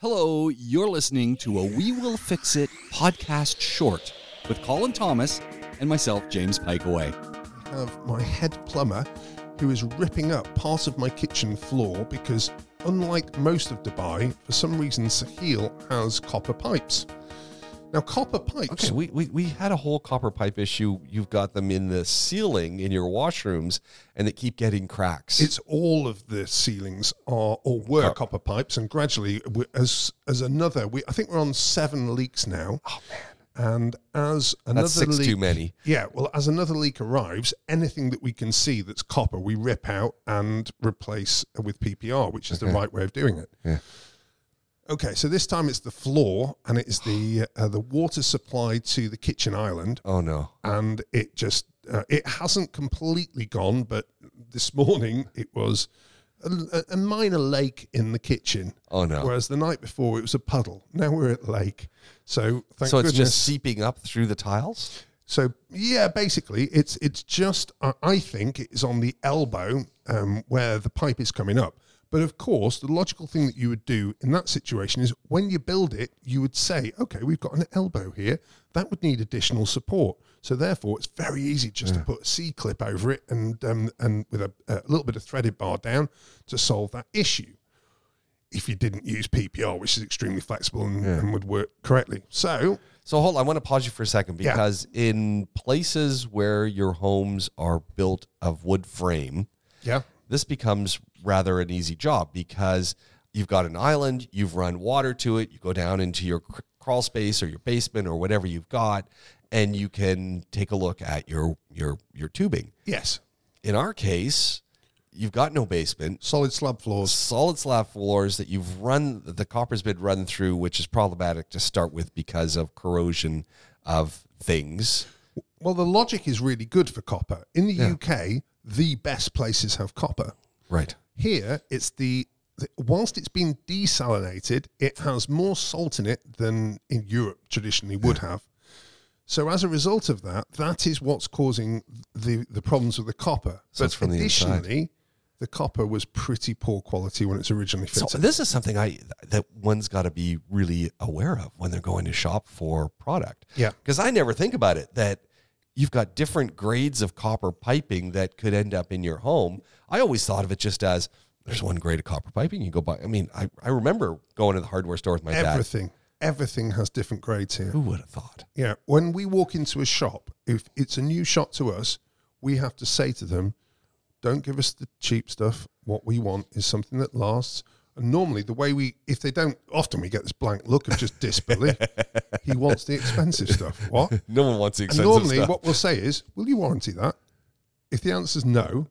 Hello, you're listening to a We Will Fix It podcast short with Colin Thomas and myself, James Piecowye. I have my head plumber who is ripping up part of my kitchen floor because, unlike most of Dubai, for some reason Sahil has copper pipes. Now, copper pipes. Okay, we, we, we had a whole copper pipe issue. You've got them in the ceiling in your washrooms and they keep getting cracks. It's all of the ceilings are or were Cop- copper pipes, and gradually, we- as as another, we I think we're on seven leaks now. Oh man! And as another That's six leak, too many. Yeah, well, as another leak arrives, anything that we can see that's copper, we rip out and replace with PPR, which is the right way of doing it. Yeah. Okay, so this time it's the floor, and it's the uh, the water supply to the kitchen island, oh no. and it just uh, it hasn't completely gone, but this morning it was a, a minor lake in the kitchen. Oh no. Whereas the night before it was a puddle. Now we're at lake. So thank so it's goodness. just seeping up through the tiles? So yeah, basically, it's it's just I- I think it's on the elbow um, where the pipe is coming up. But of course, the logical thing that you would do in that situation is when you build it, you would say, okay, we've got an elbow here that would need additional support. So therefore, it's very easy just to put a C clip over it and um, and with a, a little bit of threaded bar down to solve that issue. If you didn't use PPR, which is extremely flexible and, and would work correctly. So So hold on, I want to pause you for a second Yeah. because in places where your homes are built of wood frame, yeah, this becomes rather an easy job because you've got an island, you've run water to it, you go down into your cr- crawl space or your basement or whatever you've got, and you can take a look at your your your tubing. yes, In our case, you've got no basement, solid slab floors. solid slab floors that you've run the copper's been run through, which is problematic to start with because of corrosion of things. Well, the logic is really good for copper. In the UK, the best places have copper. Right. Here, it's the, the whilst it's been desalinated, it has more salt in it than in Europe traditionally would have. So as a result of that, that is what's causing the the problems with the copper. So it's from the inside. additionally, the copper was pretty poor quality when it's originally So fitted. this is something I that one's got to be really aware of when they're going to shop for product. Yeah. Because I never think about it that you've got different grades of copper piping that could end up in your home. I always thought of it just as there's one grade of copper piping you go buy. I mean, I, I remember going to the hardware store with my dad. everything, everything has different grades here. Who would have thought? Yeah, when we walk into a shop, if it's a new shop to us, we have to say to them, "Don't give us the cheap stuff. What we want is something that lasts." And normally, the way we, if they don't, often we get this blank look of just disbelief. he wants the expensive stuff. What? No one wants the expensive stuff. normally, stuff. what we'll say is, "Will you warranty that?" If the answer's no,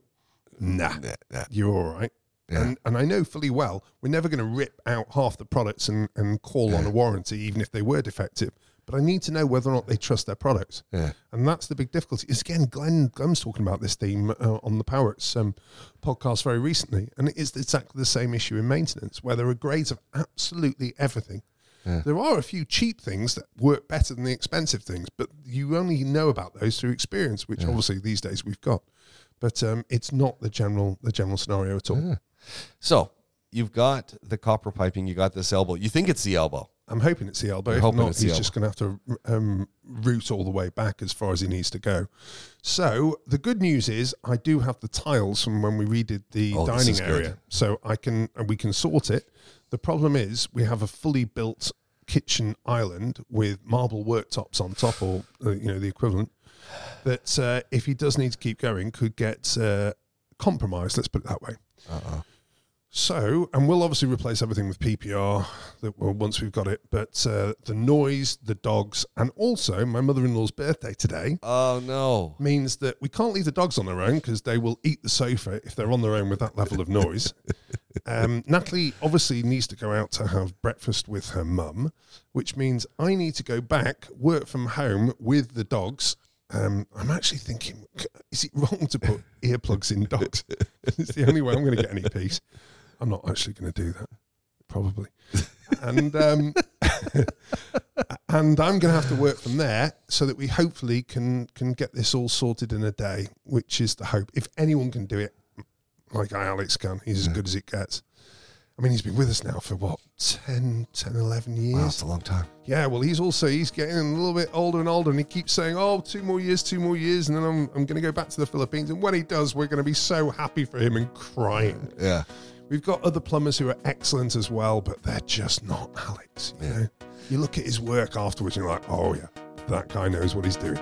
nah, Nah, nah. you're all right. Yeah. And, and I know fully well we're never going to rip out half the products and, and call on a warranty, even if they were defective. But I need to know whether or not they trust their products. Yeah. And that's the big difficulty. Is again, Glenn Glenn's talking about this theme uh, on the Powerx um, podcast very recently, and it is exactly the same issue in maintenance, where there are grades of absolutely everything. There are a few cheap things that work better than the expensive things, but you only know about those through experience, which obviously these days we've got. But um, it's not the general the general scenario at all. So you've got the copper piping, you got this elbow. You think it's the elbow. I'm hoping it's the elbow. You're If not, he's just going to have to um, root all the way back as far as he needs to go. So the good news is I do have the tiles from when we redid the Oh, dining is good. area, so I can and we can sort it. The problem is we have a fully built kitchen island with marble worktops on top, or uh, you know the equivalent. That uh, if he does need to keep going, could get uh, compromised. Let's put it that way. Uh-uh. So, and we'll obviously replace everything with PPR that well, once we've got it. But uh, the noise, the dogs, and also my mother-in-law's birthday today Oh no. means that we can't leave the dogs on their own because they will eat the sofa if they're on their own with that level of noise. um, Natalie obviously needs to go out to have breakfast with her mum, which means I need to go back, work from home with the dogs. Um, I'm actually thinking, is it wrong to put earplugs in dogs? it's the only way I'm going to get any peace. I'm not actually going to do that, probably. And um, and I'm going to have to work from there so that we hopefully can can get this all sorted in a day, which is the hope. If anyone can do it, my guy Alex can, he's as good as it gets. I mean, he's been with us now for what, 10, 10 11 years? Wow, that's a long time. Yeah, well, he's also he's getting a little bit older and older, and he keeps saying, "Oh, two more years, two more years, and then I'm I'm going to go back to the Philippines." And when he does, we're going to be so happy for him and crying. Yeah. We've got other plumbers who are excellent as well, but they're just not Alex. You Yeah. know, you look at his work afterwards, and you're like, "Oh yeah, that guy knows what he's doing."